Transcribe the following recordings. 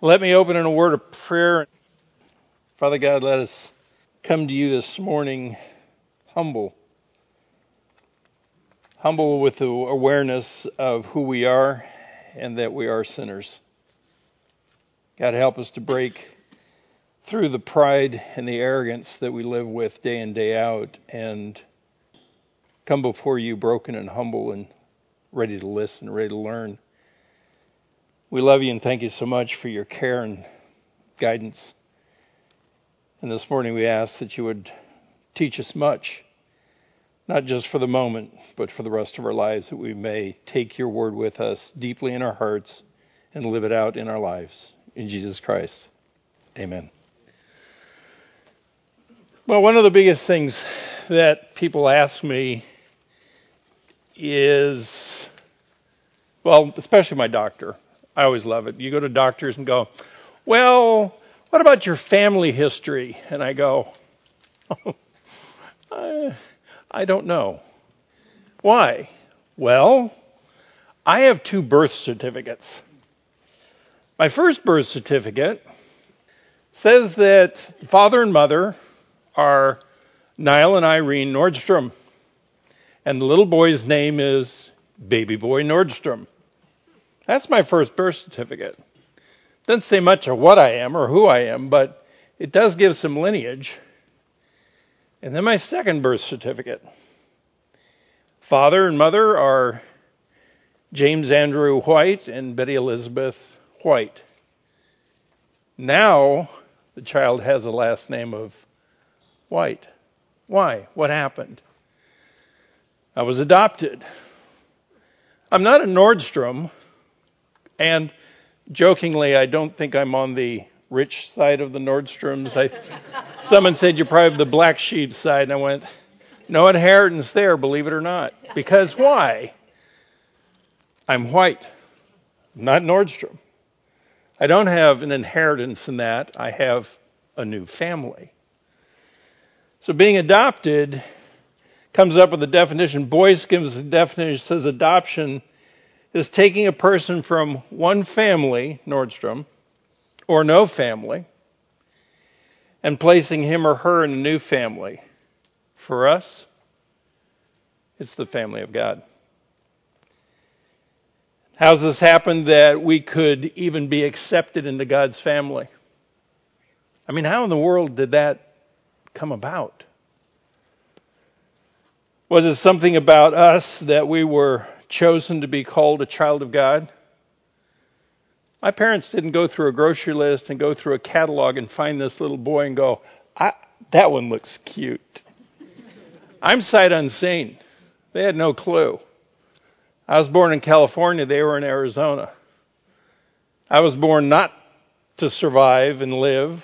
Let me open in a word of prayer. Father God, let us come to you this morning humble. Humble with the awareness of who we are and that we are sinners. God, help us to break through the pride and the arrogance that we live with day in, day out, and come before you broken and humble and ready to listen, ready to learn. We love you and thank you so much for your care and guidance. And this morning we ask that you would teach us much, not just for the moment, but for the rest of our lives, that we may take your word with us deeply in our hearts and live it out in our lives. In Jesus Christ. Amen. Well, one of the biggest things that people ask me is, well, especially my doctor. I always love it. You go to doctors and go, well, what about your family history? And I go, oh, I don't know. Why? Well, I have two birth certificates. My first birth certificate says that father and mother are Niall and Irene Nordstrom. And the little boy's name is Baby Boy Nordstrom. That's my first birth certificate. Doesn't say much of what I am or who I am, but it does give some lineage. And then my second birth certificate. Father and mother are James Andrew White and Betty Elizabeth White. Now the child has a last name of White. Why? What happened? I was adopted. I'm not a Nordstrom, and jokingly, I don't think I'm on the rich side of the Nordstroms. I, someone said you're probably the black sheep side, and I went, no inheritance there, believe it or not. Because why? I'm white, not Nordstrom. I don't have an inheritance in that. I have a new family. So being adopted comes up with a definition. Boice gives a definition, says adoption is taking a person from one family, Nordstrom, or no family, and placing him or her in a new family. For us, it's the family of God. How's this happened that we could even be accepted into God's family? I mean, how in the world did that come about? Was it something about us that we were chosen to be called a child of God? My parents didn't go through a grocery list and go through a catalog and find this little boy and go, that one looks cute. I'm sight unseen. They had no clue. I was born in California, they were in Arizona. I was born not to survive and live,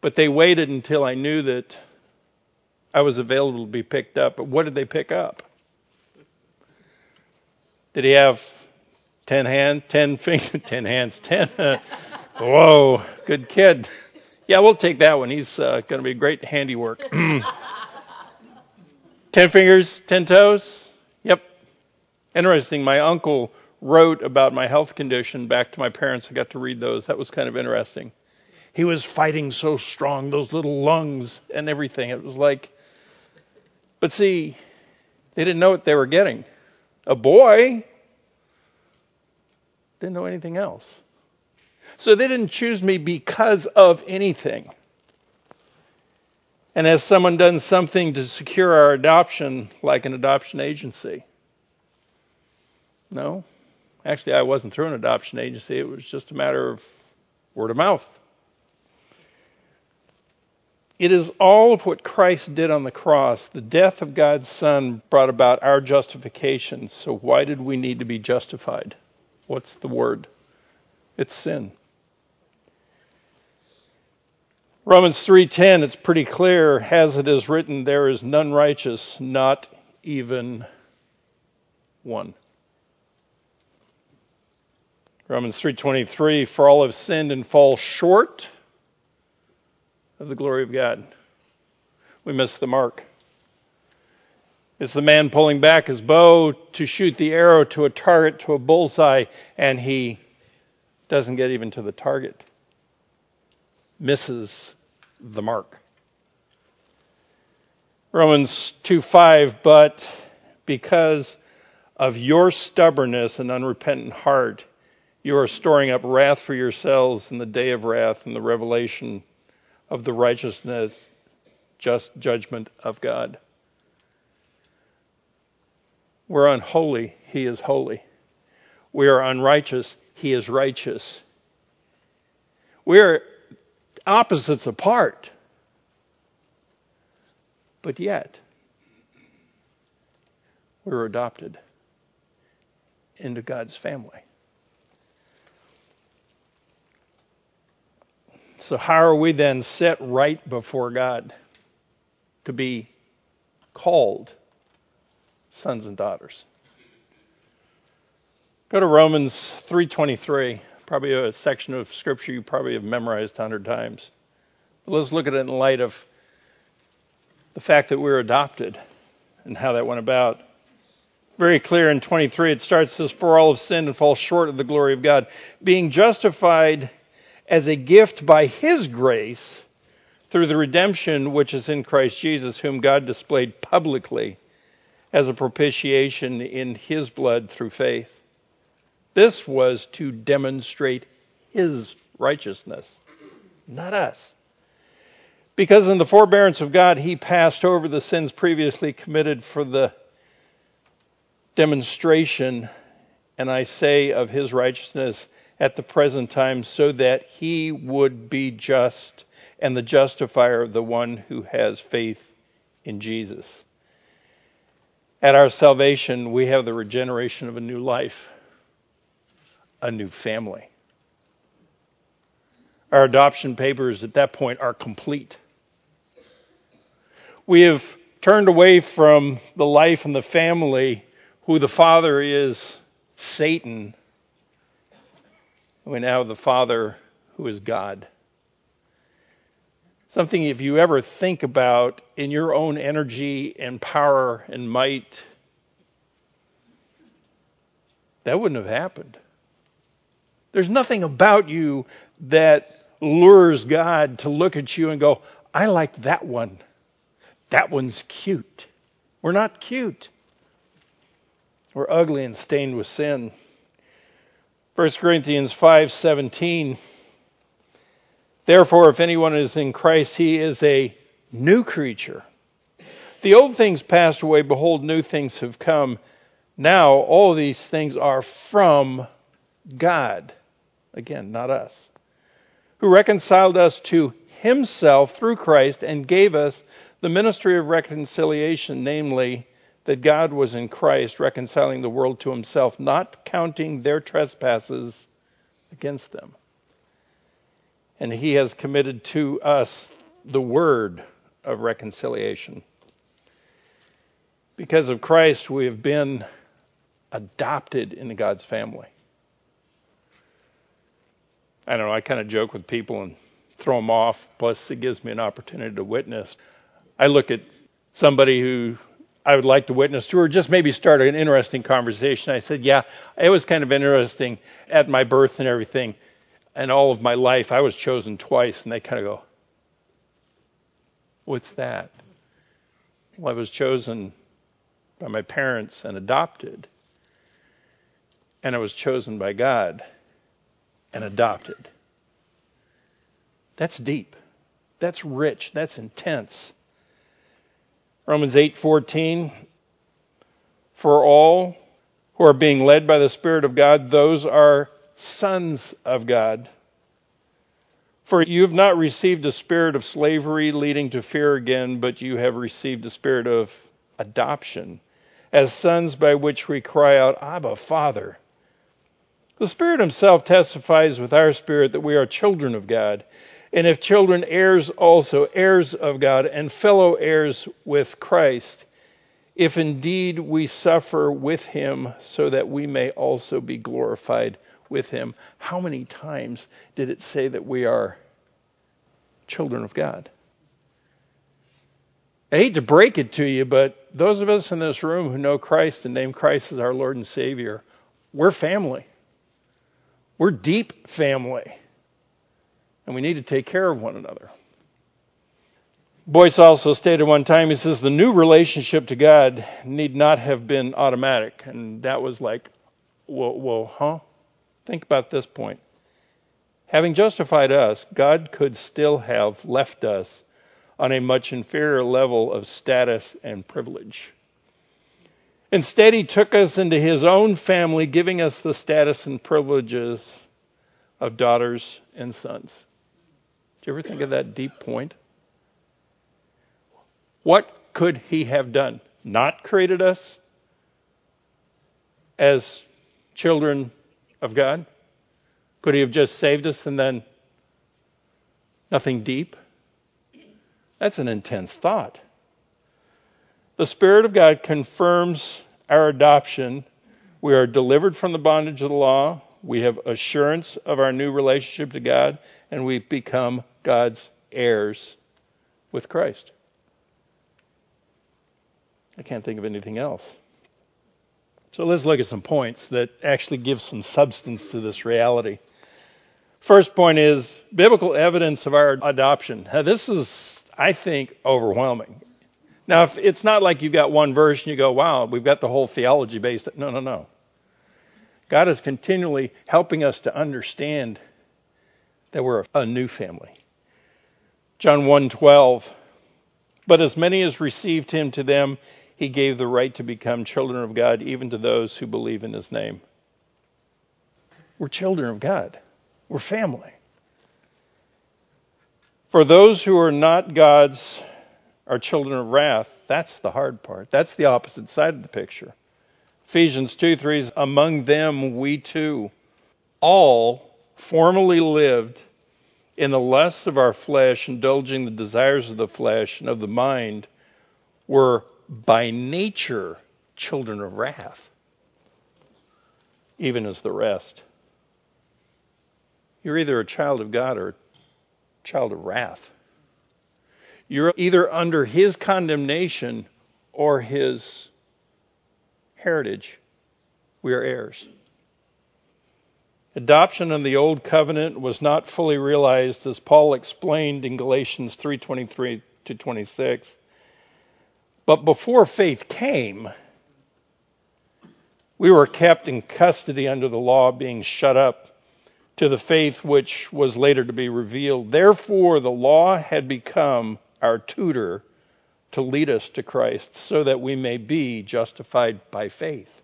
but they waited until I knew that I was available to be picked up. But what did they pick up? Did he have ten hands, ten fingers, ten hands, ten? whoa, good kid. Yeah, we'll take that one. He's uh, going to be great handiwork. ten fingers, ten toes. Yep. Interesting. My uncle wrote about my health condition back to my parents. I got to read those. That was kind of interesting he was fighting so strong, those little lungs and everything. It was like, but see, they didn't know what they were getting. A boy didn't know anything else. So they didn't choose me because of anything. And has someone done something to secure our adoption, like an adoption agency? No. Actually, I wasn't through an adoption agency. It was just a matter of word of mouth. It is all of what Christ did on the cross. The death of God's Son brought about our justification. So why did we need to be justified? What's the word? It's sin. Romans 3:10 it's pretty clear as it is written there is none righteous not even one. Romans 3:23 for all have sinned and fall short of the glory of God. We miss the mark. It's the man pulling back his bow to shoot the arrow to a target, to a bullseye, and he doesn't get even to the target, misses the mark. Romans 2 5, but because of your stubbornness and unrepentant heart, you are storing up wrath for yourselves in the day of wrath and the revelation of the righteousness, just judgment of God. We're unholy, He is holy. We are unrighteous, He is righteous. We are opposites apart. But yet, we were adopted into God's family. So, how are we then set right before God to be called sons and daughters? Go to Romans 3:23, probably a section of scripture you probably have memorized a hundred times. But let's look at it in light of the fact that we're adopted and how that went about. Very clear in 23, it starts as for all have sinned and fall short of the glory of God, being justified as a gift by His grace through the redemption which is in Christ Jesus, whom God displayed publicly as a propitiation in His blood through faith. This was to demonstrate His righteousness, not us. Because in the forbearance of God, He passed over the sins previously committed for the demonstration, and I say of His righteousness, at the present time so that he would be just and the justifier of the one who has faith in Jesus. At our salvation, we have the regeneration of a new life, a new family. Our adoption papers at that point are complete. We have turned away from the life and the family who the father is Satan we now the Father who is God. Something, if you ever think about in your own energy and power and might, that wouldn't have happened. There's nothing about you that lures God to look at you and go, I like that one. That one's cute. We're not cute. We're ugly and stained with sin. 1 Corinthians 5:17 Therefore if anyone is in Christ he is a new creature. The old things passed away behold new things have come. Now all these things are from God. Again, not us. Who reconciled us to himself through Christ and gave us the ministry of reconciliation, namely that God was in Christ reconciling the world to himself, not counting their trespasses against them. And he has committed to us the word of reconciliation. Because of Christ, we have been adopted into God's family. I don't know, I kind of joke with people and throw them off, plus it gives me an opportunity to witness. I look at somebody who I would like to witness to, or just maybe start an interesting conversation. I said, Yeah, it was kind of interesting at my birth and everything, and all of my life. I was chosen twice, and they kind of go, What's that? Well, I was chosen by my parents and adopted, and I was chosen by God and adopted. That's deep. That's rich. That's intense. Romans 8:14 For all who are being led by the spirit of God those are sons of God. For you have not received a spirit of slavery leading to fear again, but you have received a spirit of adoption as sons by which we cry out, Abba, Father. The Spirit Himself testifies with our spirit that we are children of God. And if children, heirs also, heirs of God, and fellow heirs with Christ, if indeed we suffer with him, so that we may also be glorified with him. How many times did it say that we are children of God? I hate to break it to you, but those of us in this room who know Christ and name Christ as our Lord and Savior, we're family. We're deep family. And we need to take care of one another. Boice also stated one time, he says, the new relationship to God need not have been automatic. And that was like, whoa, whoa, huh? Think about this point. Having justified us, God could still have left us on a much inferior level of status and privilege. Instead, He took us into His own family, giving us the status and privileges of daughters and sons. Do you ever think of that deep point? What could he have done? Not created us as children of God? Could he have just saved us and then nothing deep? That's an intense thought. The Spirit of God confirms our adoption. We are delivered from the bondage of the law. We have assurance of our new relationship to God, and we become God's heirs with Christ. I can't think of anything else. So let's look at some points that actually give some substance to this reality. First point is biblical evidence of our adoption. Now, this is, I think, overwhelming. Now, if it's not like you've got one verse and you go, wow, we've got the whole theology based. No, no, no. God is continually helping us to understand that we're a new family. John 1:12 But as many as received him to them he gave the right to become children of God, even to those who believe in his name. We're children of God, we're family. For those who are not God's, are children of wrath. That's the hard part. That's the opposite side of the picture. Ephesians 2 3 is among them we too all formerly lived in the lusts of our flesh, indulging the desires of the flesh and of the mind, were by nature children of wrath, even as the rest. You're either a child of God or a child of wrath. You're either under his condemnation or his heritage. We are heirs. Adoption in the old covenant was not fully realized as Paul explained in Galatians 3:23 to 26. But before faith came, we were kept in custody under the law, being shut up to the faith which was later to be revealed. Therefore, the law had become our tutor to lead us to Christ, so that we may be justified by faith.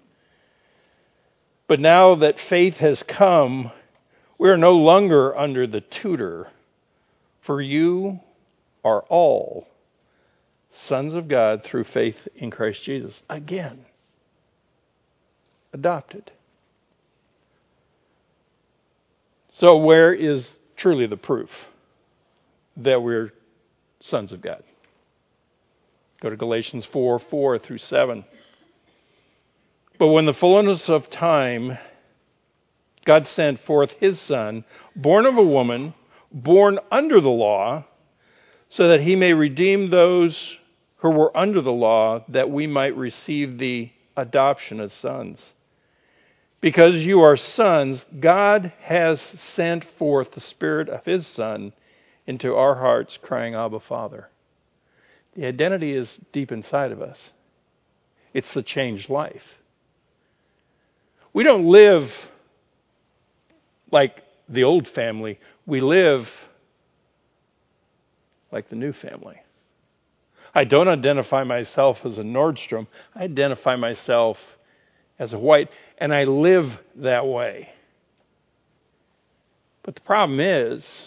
But now that faith has come, we are no longer under the tutor, for you are all sons of God through faith in Christ Jesus. Again, adopted. So, where is truly the proof that we're sons of God? Go to Galatians 4 4 through 7. But when the fullness of time, God sent forth his Son, born of a woman, born under the law, so that he may redeem those who were under the law, that we might receive the adoption as sons. Because you are sons, God has sent forth the Spirit of His Son into our hearts, crying, Abba, Father. The identity is deep inside of us. It's the changed life. We don't live like the old family. We live like the new family. I don't identify myself as a Nordstrom. I identify myself as a white, and I live that way. But the problem is,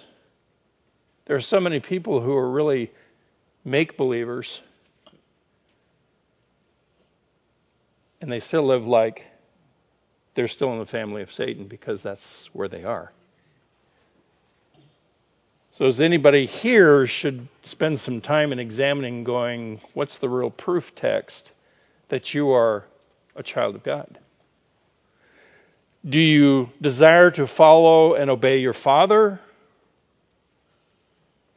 there are so many people who are really make believers, and they still live like they're still in the family of Satan because that's where they are. So, as anybody here should spend some time in examining, going, what's the real proof text that you are a child of God? Do you desire to follow and obey your Father,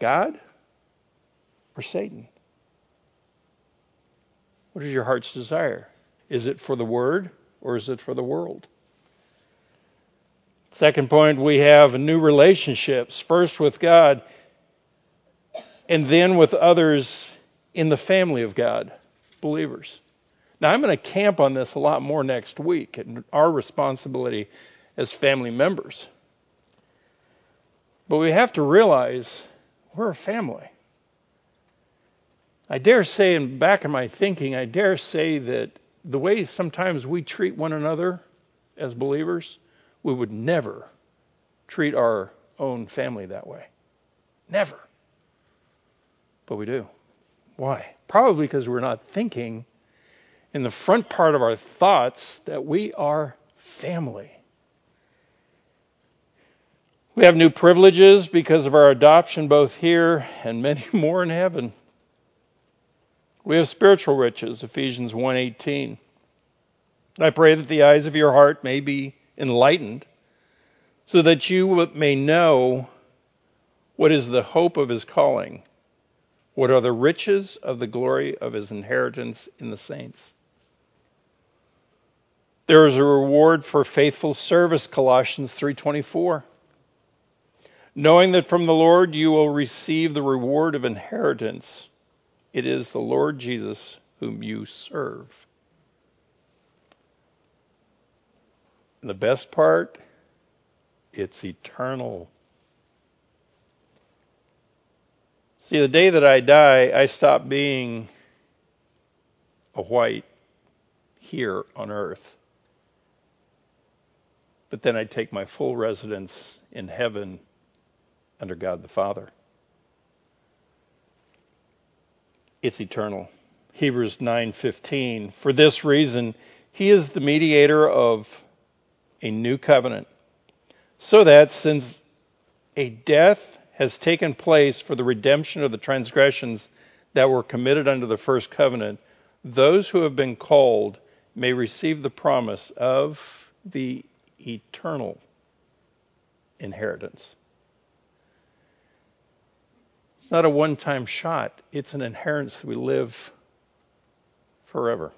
God, or Satan? What is your heart's desire? Is it for the Word or is it for the world? Second point, we have new relationships, first with God and then with others in the family of God, believers. Now, I'm going to camp on this a lot more next week and our responsibility as family members. But we have to realize we're a family. I dare say, in back of my thinking, I dare say that the way sometimes we treat one another as believers, we would never treat our own family that way. Never. But we do. Why? Probably because we're not thinking in the front part of our thoughts that we are family. We have new privileges because of our adoption both here and many more in heaven. We have spiritual riches, Ephesians 1:18. I pray that the eyes of your heart may be enlightened so that you may know what is the hope of his calling, what are the riches of the glory of his inheritance in the saints. There is a reward for faithful service, Colossians 3:24. Knowing that from the Lord you will receive the reward of inheritance it is the Lord Jesus whom you serve. And the best part, it's eternal. See, the day that I die, I stop being a white here on earth. But then I take my full residence in heaven under God the Father. It's eternal. Hebrews 9:15 For this reason he is the mediator of a new covenant so that since a death has taken place for the redemption of the transgressions that were committed under the first covenant those who have been called may receive the promise of the eternal inheritance not a one time shot, it's an inheritance we live forever.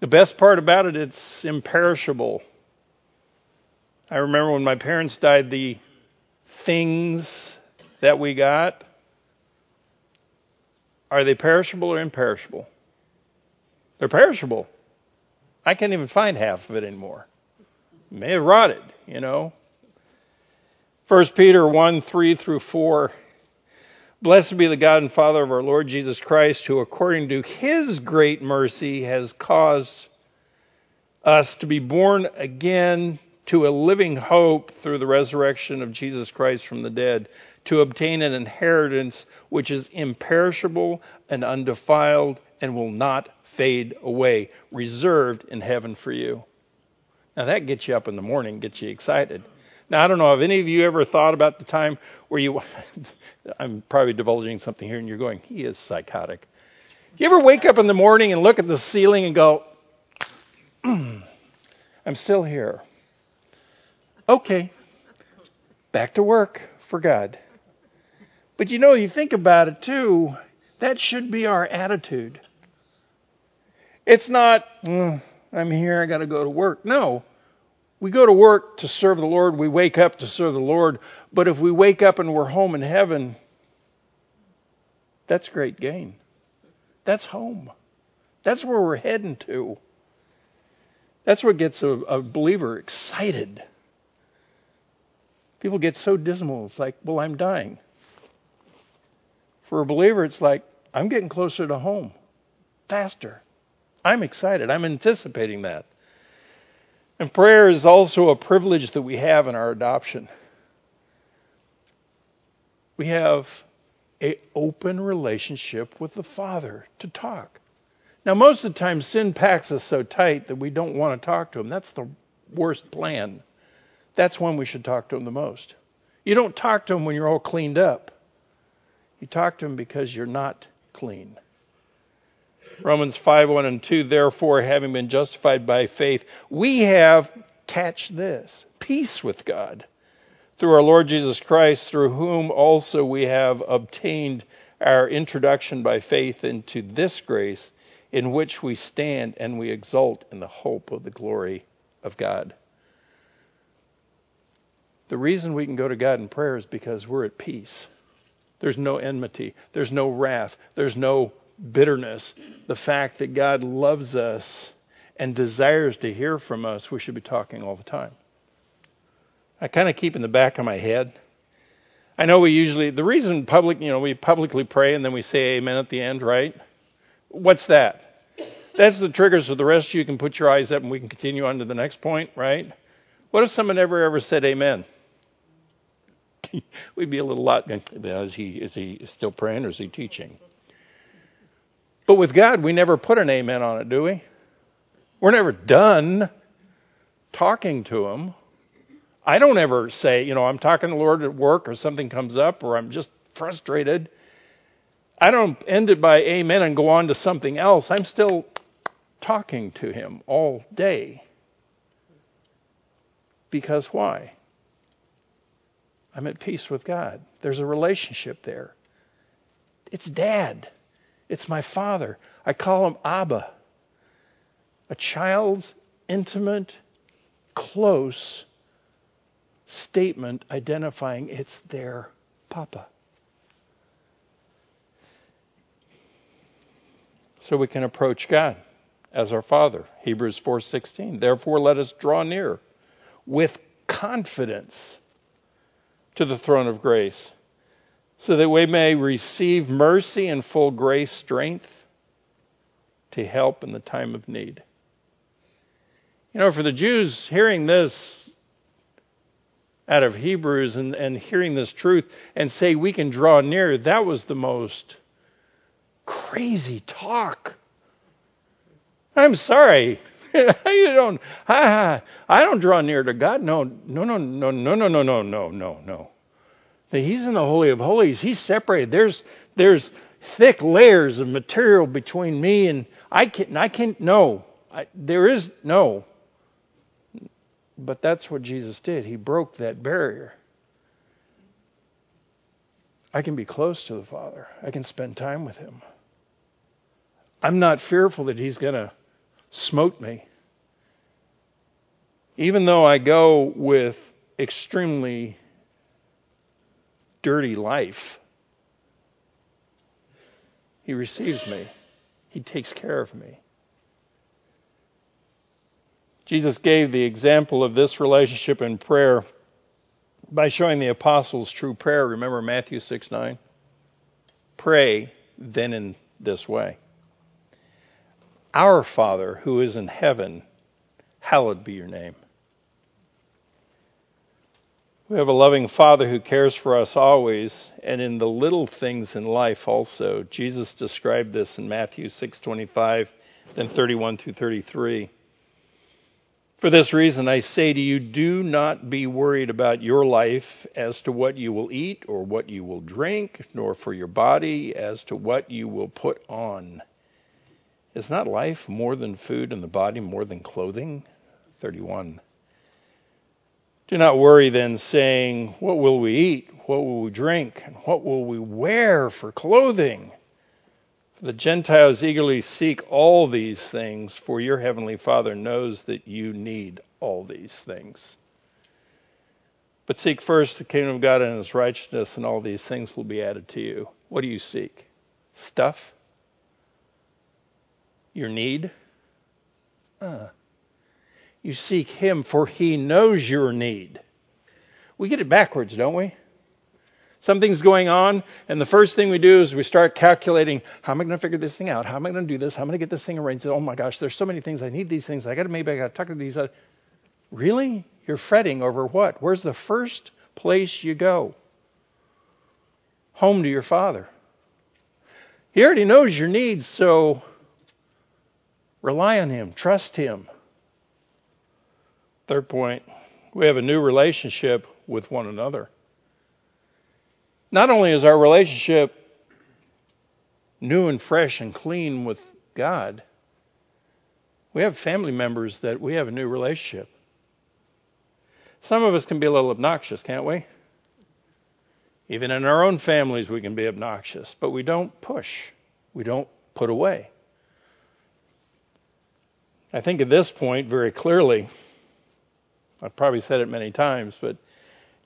The best part about it, it's imperishable. I remember when my parents died, the things that we got are they perishable or imperishable? They're perishable. I can't even find half of it anymore. It may have rotted, you know. 1 Peter 1 3 through 4. Blessed be the God and Father of our Lord Jesus Christ, who according to his great mercy has caused us to be born again to a living hope through the resurrection of Jesus Christ from the dead, to obtain an inheritance which is imperishable and undefiled and will not fade away, reserved in heaven for you. Now that gets you up in the morning, gets you excited. Now, I don't know, have any of you ever thought about the time where you, I'm probably divulging something here and you're going, he is psychotic. You ever wake up in the morning and look at the ceiling and go, I'm still here. Okay, back to work for God. But you know, you think about it too, that should be our attitude. It's not, mm, I'm here, I gotta go to work. No, we go to work to serve the Lord, we wake up to serve the Lord, but if we wake up and we're home in heaven, that's great gain. That's home. That's where we're heading to. That's what gets a, a believer excited. People get so dismal, it's like, well, I'm dying. For a believer, it's like, I'm getting closer to home faster. I'm excited. I'm anticipating that. And prayer is also a privilege that we have in our adoption. We have an open relationship with the Father to talk. Now, most of the time, sin packs us so tight that we don't want to talk to Him. That's the worst plan. That's when we should talk to Him the most. You don't talk to Him when you're all cleaned up. You talk to Him because you're not clean. Romans 5 1 and 2, therefore, having been justified by faith, we have, catch this, peace with God through our Lord Jesus Christ, through whom also we have obtained our introduction by faith into this grace in which we stand and we exult in the hope of the glory of God. The reason we can go to God in prayer is because we're at peace. There's no enmity, there's no wrath, there's no bitterness. The fact that God loves us and desires to hear from us, we should be talking all the time. I kind of keep in the back of my head. I know we usually, the reason public, you know, we publicly pray and then we say amen at the end, right? What's that? That's the trigger so the rest of you can put your eyes up and we can continue on to the next point, right? What if someone never ever said amen? We'd be a little lot. Is he is he still praying or is he teaching? But with God, we never put an amen on it, do we? We're never done talking to Him. I don't ever say, you know, I'm talking to the Lord at work or something comes up or I'm just frustrated. I don't end it by amen and go on to something else. I'm still talking to Him all day. Because why? I'm at peace with God. There's a relationship there. It's dad. It's my father. I call him Abba. A child's intimate, close statement identifying it's their papa. So we can approach God as our father. Hebrews 4:16. Therefore let us draw near with confidence to the throne of grace, so that we may receive mercy and full grace strength to help in the time of need. You know, for the Jews, hearing this out of Hebrews and, and hearing this truth and say we can draw near, that was the most crazy talk. I'm sorry. you don't. I, I don't draw near to God. No, no, no, no, no, no, no, no, no, no, no. He's in the holy of holies. He's separated. There's there's thick layers of material between me and I can't, I can't no. I, there is no. But that's what Jesus did. He broke that barrier. I can be close to the Father. I can spend time with Him. I'm not fearful that He's going to smote me. Even though I go with extremely dirty life, He receives me. He takes care of me. Jesus gave the example of this relationship in prayer by showing the apostles true prayer. Remember Matthew 6 9? Pray then in this way. Our Father who is in heaven, hallowed be your name. We have a loving Father who cares for us always, and in the little things in life also. Jesus described this in Matthew 6:25, then 31 through 33. For this reason I say to you, do not be worried about your life as to what you will eat or what you will drink, nor for your body as to what you will put on. Is not life more than food and the body more than clothing? 31. Do not worry then, saying, What will we eat? What will we drink? And what will we wear for clothing? For the Gentiles eagerly seek all these things, for your heavenly Father knows that you need all these things. But seek first the kingdom of God and his righteousness, and all these things will be added to you. What do you seek? Stuff? your need. Uh, you seek Him, for He knows your need. We get it backwards, don't we? Something's going on, and the first thing we do is we start calculating how am I going to figure this thing out? How am I going to do this? How am I going to get this thing arranged? Oh my gosh, there's so many things. I need these things. I got to maybe I got to tuck these. Out. Really? You're fretting over what? Where's the first place you go? Home to your Father. He already knows your needs, so Rely on Him, trust Him. Third point, we have a new relationship with one another. Not only is our relationship new and fresh and clean with God, we have family members that we have a new relationship. Some of us can be a little obnoxious, can't we? Even in our own families, we can be obnoxious, but we don't push. We don't put away. I think at this point, very clearly, I've probably said it many times, but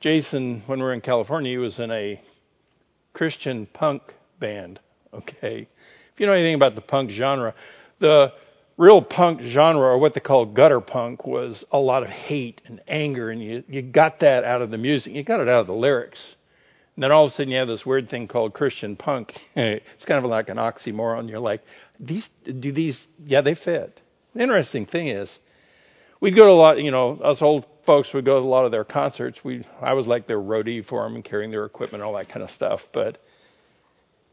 Jason, when we were in California, he was in a Christian punk band. Okay. If you know anything about the punk genre, the real punk genre, or what they call gutter punk, was a lot of hate and anger, and you, you got that out of the music. You got it out of the lyrics. And then all of a sudden you have this weird thing called Christian punk. it's kind of like an oxymoron. You're like, these, do these, yeah, they fit. The interesting thing is, we'd go to a lot, you know, us old folks would go to a lot of their concerts. We, I was like their roadie for them and carrying their equipment, and all that kind of stuff. But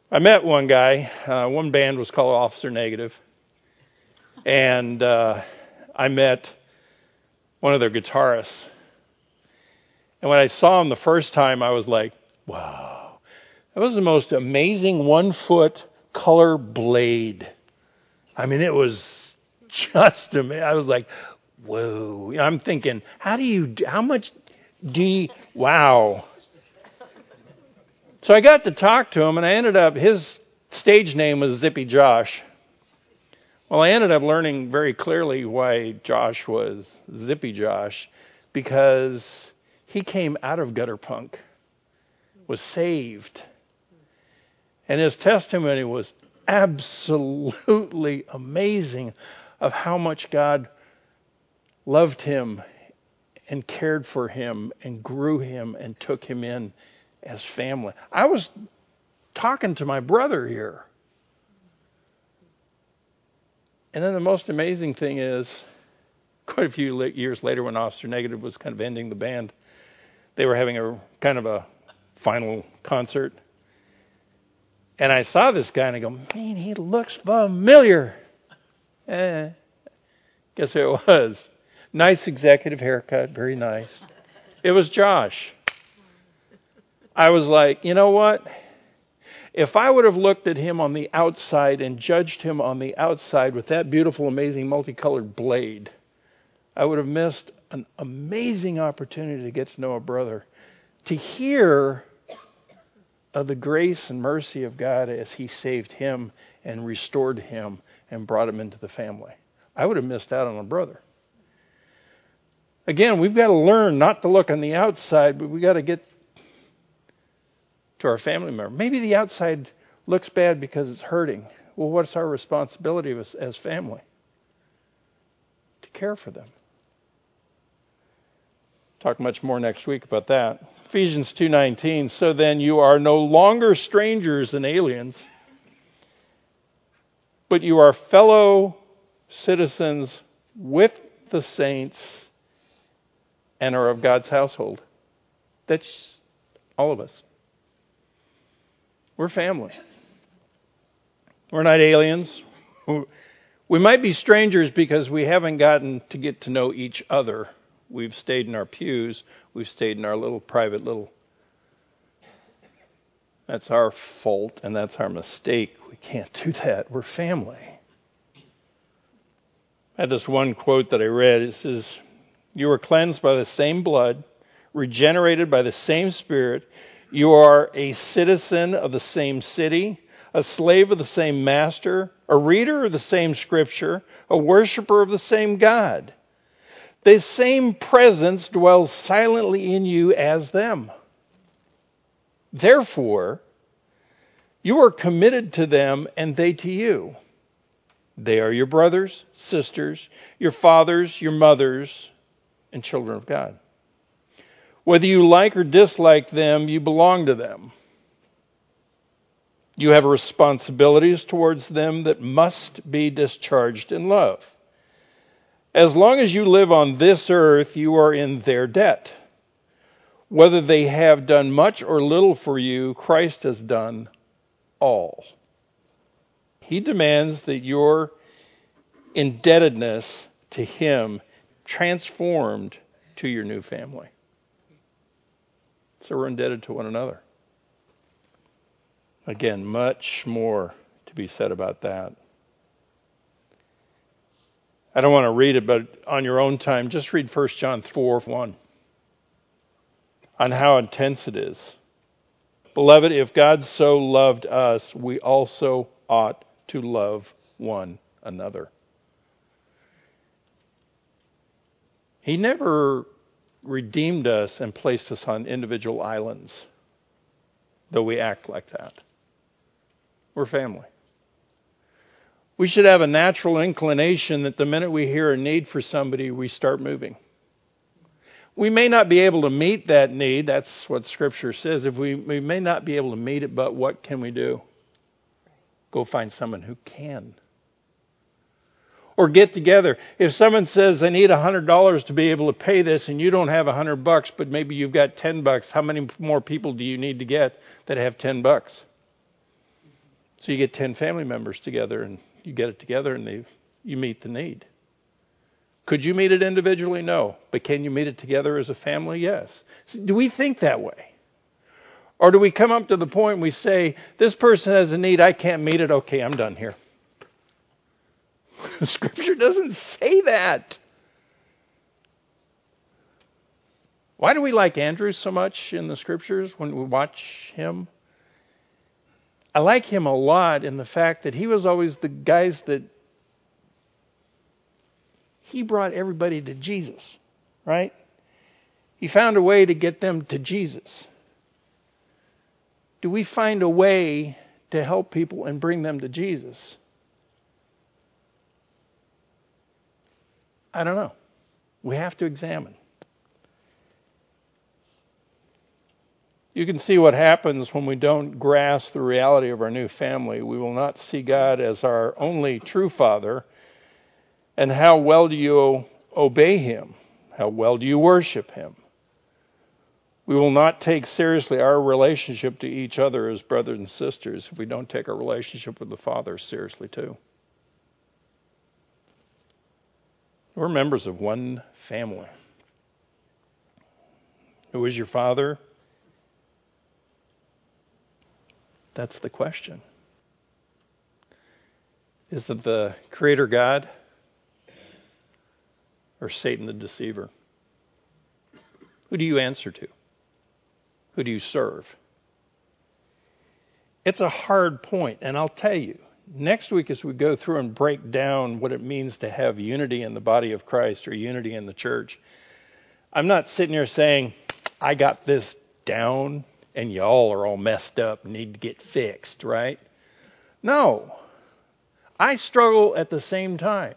I met one guy. Uh, one band was called Officer Negative, and uh, I met one of their guitarists. And when I saw him the first time, I was like, "Wow, that was the most amazing one foot color blade." I mean, it was just amazing. I was like, whoa. I'm thinking, how do you, how much do wow. So I got to talk to him and I ended up, his stage name was Zippy Josh. Well, I ended up learning very clearly why Josh was Zippy Josh because he came out of gutter punk, was saved. And his testimony was absolutely amazing of how much God loved him and cared for him and grew him and took him in as family. I was talking to my brother here. And then the most amazing thing is, quite a few years later, when Officer Negative was kind of ending the band, they were having a kind of a final concert. And I saw this guy and I go, man, he looks familiar. Eh, guess who it was? Nice executive haircut, very nice. It was Josh. I was like, you know what? If I would have looked at him on the outside and judged him on the outside with that beautiful, amazing, multicolored blade, I would have missed an amazing opportunity to get to know a brother, to hear of the grace and mercy of God as He saved him and restored him and brought him into the family. I would have missed out on a brother. Again, we've got to learn not to look on the outside, but we've got to get to our family member. Maybe the outside looks bad because it's hurting. Well, what's our responsibility as, as family? To care for them. Talk much more next week about that. Ephesians 2:19 So then you are no longer strangers and aliens but you are fellow citizens with the saints and are of God's household. That's all of us. We're family. We're not aliens. We might be strangers because we haven't gotten to get to know each other. We've stayed in our pews. We've stayed in our little private little. That's our fault and that's our mistake. We can't do that. We're family. I had this one quote that I read. It says, You are cleansed by the same blood, regenerated by the same Spirit. You are a citizen of the same city, a slave of the same master, a reader of the same scripture, a worshiper of the same God. The same presence dwells silently in you as them. Therefore, you are committed to them and they to you. They are your brothers, sisters, your fathers, your mothers, and children of God. Whether you like or dislike them, you belong to them. You have responsibilities towards them that must be discharged in love. As long as you live on this earth, you are in their debt. Whether they have done much or little for you, Christ has done all. He demands that your indebtedness to Him transformed to your new family. So we're indebted to one another. Again, much more to be said about that. I don't want to read it, but on your own time, just read 1 John 4 1 on how intense it is. Beloved, if God so loved us, we also ought to love one another. He never redeemed us and placed us on individual islands, though we act like that. We're family. We should have a natural inclination that the minute we hear a need for somebody, we start moving. We may not be able to meet that need. That's what Scripture says. If we, we may not be able to meet it, but what can we do? Go find someone who can. Or get together. If someone says, I need a hundred dollars to be able to pay this and you don't have a hundred bucks, but maybe you've got ten bucks, how many more people do you need to get that have ten bucks? So you get ten family members together and you get it together and they, you meet the need. Could you meet it individually? No. But can you meet it together as a family? Yes. So do we think that way? Or do we come up to the point we say, this person has a need, I can't meet it, okay, I'm done here. The scripture doesn't say that. Why do we like Andrew so much in the scriptures when we watch him? I like him a lot in the fact that he was always the guys that he brought everybody to Jesus, right? He found a way to get them to Jesus. Do we find a way to help people and bring them to Jesus? I don't know. We have to examine. You can see what happens when we don't grasp the reality of our new family. We will not see God as our only true Father. And how well do you obey Him? How well do you worship Him? We will not take seriously our relationship to each other as brothers and sisters if we don't take our relationship with the Father seriously too. We're members of one family. Who is your father? That's the question. Is it the Creator God or Satan the deceiver? Who do you answer to? Who do you serve? It's a hard point, and I'll tell you. Next week, as we go through and break down what it means to have unity in the body of Christ or unity in the church, I'm not sitting here saying, I got this down and y'all are all messed up need to get fixed, right? No. I struggle at the same time.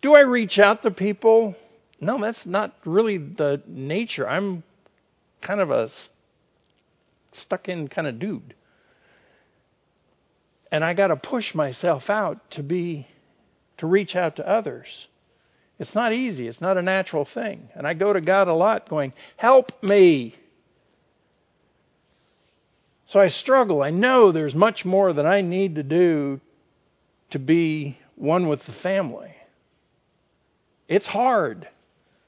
Do I reach out to people? No, that's not really the nature. I'm kind of a stuck in kind of dude. And I got to push myself out to be to reach out to others. It's not easy. It's not a natural thing. And I go to God a lot going, "Help me." So I struggle. I know there's much more that I need to do to be one with the family. It's hard.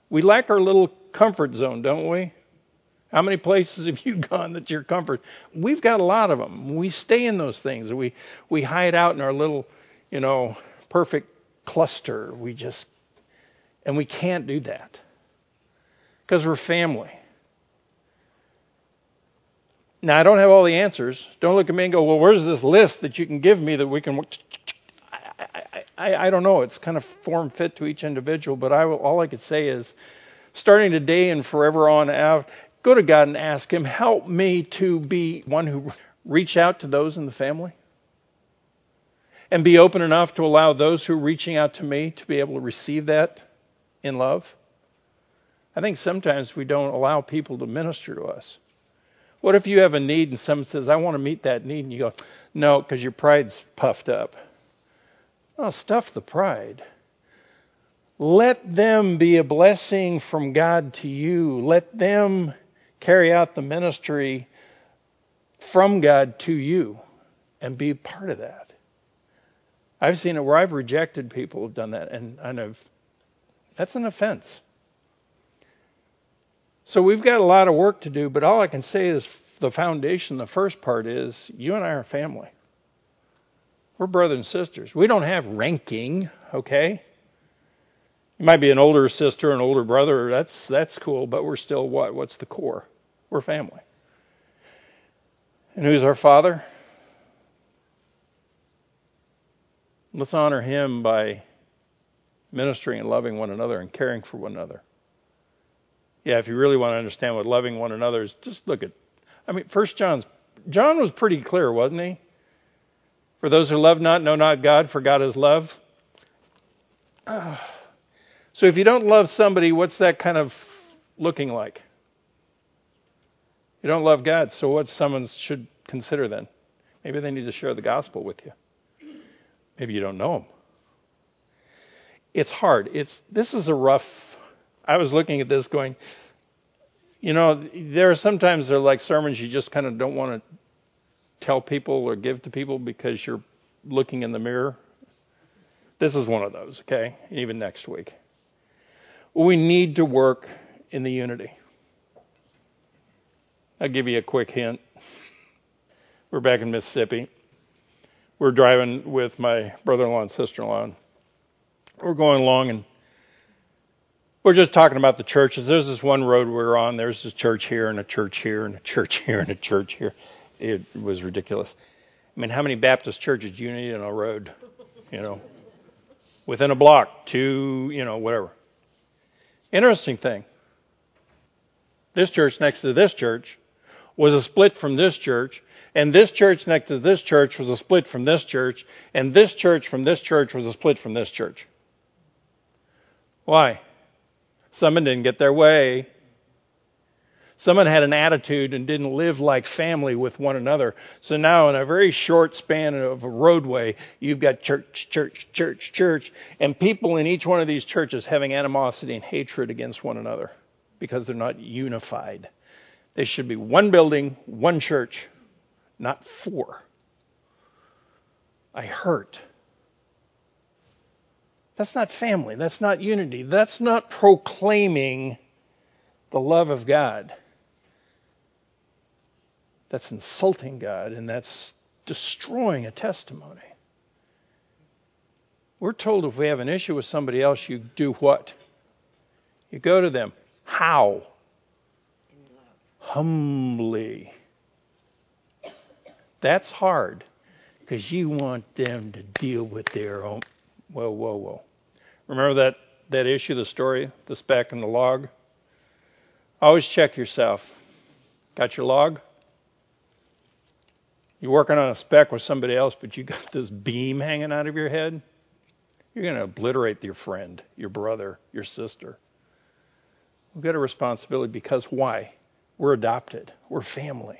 We like our little comfort zone, don't we? How many places have you gone that's your comfort? We've got a lot of them. We stay in those things. We we hide out in our little, you know, perfect cluster. We just and we can't do that because we're family. Now, I don't have all the answers. Don't look at me and go, well, where's this list that you can give me that we can. I, I, I don't know. It's kind of form fit to each individual, but I will, all I could say is starting today and forever on out, go to God and ask Him, help me to be one who reach out to those in the family and be open enough to allow those who are reaching out to me to be able to receive that in love. I think sometimes we don't allow people to minister to us. What if you have a need and someone says, I want to meet that need, and you go, No, because your pride's puffed up. Well, stuff the pride. Let them be a blessing from God to you. Let them carry out the ministry from God to you and be part of that. I've seen it where I've rejected people who've done that, and, and I've, that's an offense. So we've got a lot of work to do, but all I can say is the foundation, the first part is you and I are family. We're brothers and sisters. We don't have ranking, okay? You might be an older sister, an older brother. That's that's cool, but we're still what? What's the core? We're family. And who's our father? Let's honor him by ministering and loving one another and caring for one another. Yeah, if you really want to understand what loving one another is, just look at. I mean, First John's John was pretty clear, wasn't he? For those who love not know not God, for God is love. So if you don't love somebody, what's that kind of looking like? You don't love God, so what someone should consider then? Maybe they need to share the gospel with you. Maybe you don't know them. It's hard. It's this is a rough. I was looking at this going, you know, there are sometimes they're like sermons you just kind of don't want to tell people or give to people because you're looking in the mirror. This is one of those, okay? Even next week. We need to work in the unity. I'll give you a quick hint. We're back in Mississippi. We're driving with my brother-in-law and sister-in-law. We're going along and we're just talking about the churches. There's this one road we are on. There's a church here and a church here and a church here and a church here. It was ridiculous. I mean, how many Baptist churches do you need in a road? You know, within a block, two, you know, whatever. Interesting thing. This church next to this church was a split from this church, and this church next to this church was a split from this church, and this church from this church was a split from this church. Why? Someone didn't get their way. Someone had an attitude and didn't live like family with one another. So now, in a very short span of a roadway, you've got church, church, church, church, and people in each one of these churches having animosity and hatred against one another because they're not unified. They should be one building, one church, not four. I hurt. That's not family. That's not unity. That's not proclaiming the love of God. That's insulting God and that's destroying a testimony. We're told if we have an issue with somebody else, you do what? You go to them. How? Humbly. That's hard because you want them to deal with their own. Whoa, whoa, whoa. Remember that, that issue, the story, the speck and the log? Always check yourself. Got your log? You're working on a speck with somebody else, but you got this beam hanging out of your head. You're going to obliterate your friend, your brother, your sister. We've got a responsibility because why? We're adopted. We're family.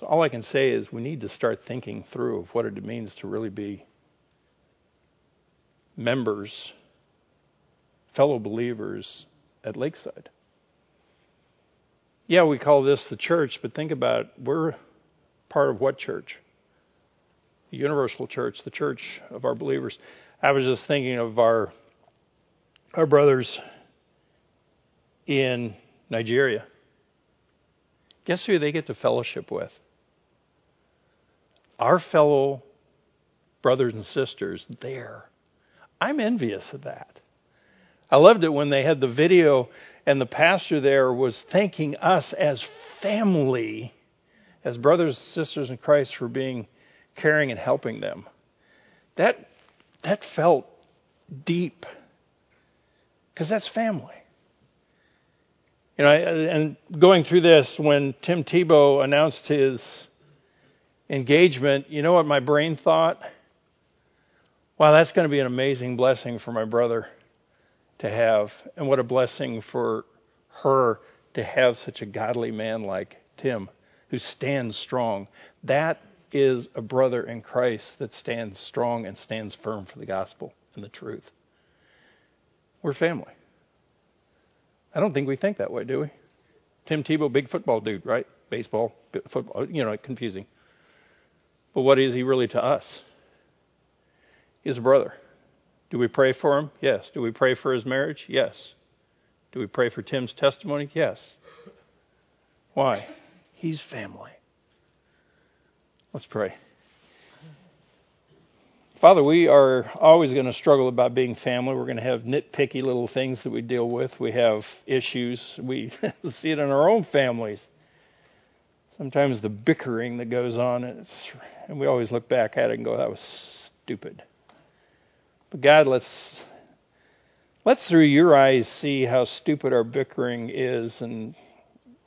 So all I can say is we need to start thinking through of what it means to really be members, fellow believers at Lakeside yeah, we call this the church, but think about it. We're part of what church? The universal church, the church of our believers. I was just thinking of our our brothers in Nigeria. Guess who they get to fellowship with? Our fellow brothers and sisters there. I'm envious of that. I loved it when they had the video and the pastor there was thanking us as family, as brothers and sisters in Christ for being caring and helping them. That, that felt deep because that's family. You know, and going through this, when Tim Tebow announced his engagement, you know what my brain thought? Wow, that's going to be an amazing blessing for my brother to have, and what a blessing for her to have such a godly man like Tim who stands strong. That is a brother in Christ that stands strong and stands firm for the gospel and the truth. We're family. I don't think we think that way, do we? Tim Tebow, big football dude, right? Baseball, football, you know, confusing. But what is he really to us? He's a brother. Do we pray for him? Yes. Do we pray for his marriage? Yes. Do we pray for Tim's testimony? Yes. Why? He's family. Let's pray. Father, we are always going to struggle about being family. We're going to have nitpicky little things that we deal with. We have issues. We see it in our own families. Sometimes the bickering that goes on, and we always look back at it and go, that was stupid. But God, let's Let's through your eyes see how stupid our bickering is and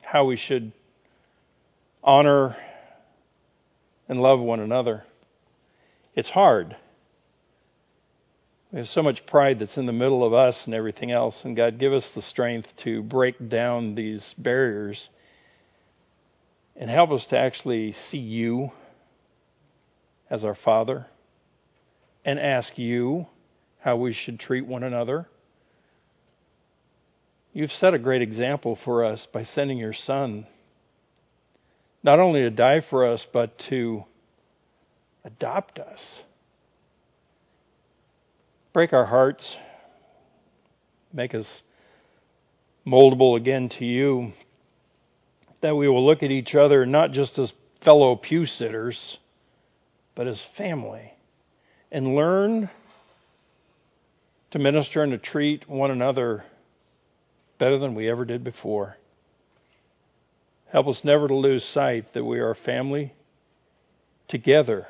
how we should honor and love one another. It's hard. We have so much pride that's in the middle of us and everything else, and God, give us the strength to break down these barriers and help us to actually see you as our Father and ask you how we should treat one another. You've set a great example for us by sending your Son, not only to die for us, but to adopt us. Break our hearts, make us moldable again to you, that we will look at each other not just as fellow pew sitters, but as family, and learn to minister and to treat one another better than we ever did before. Help us never to lose sight that we are a family together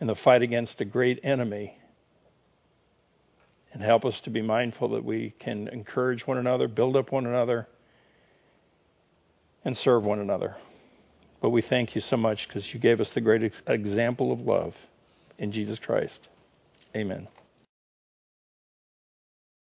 in the fight against a great enemy and help us to be mindful that we can encourage one another, build up one another, and serve one another. But we thank you so much because you gave us the great ex- example of love in Jesus Christ. Amen.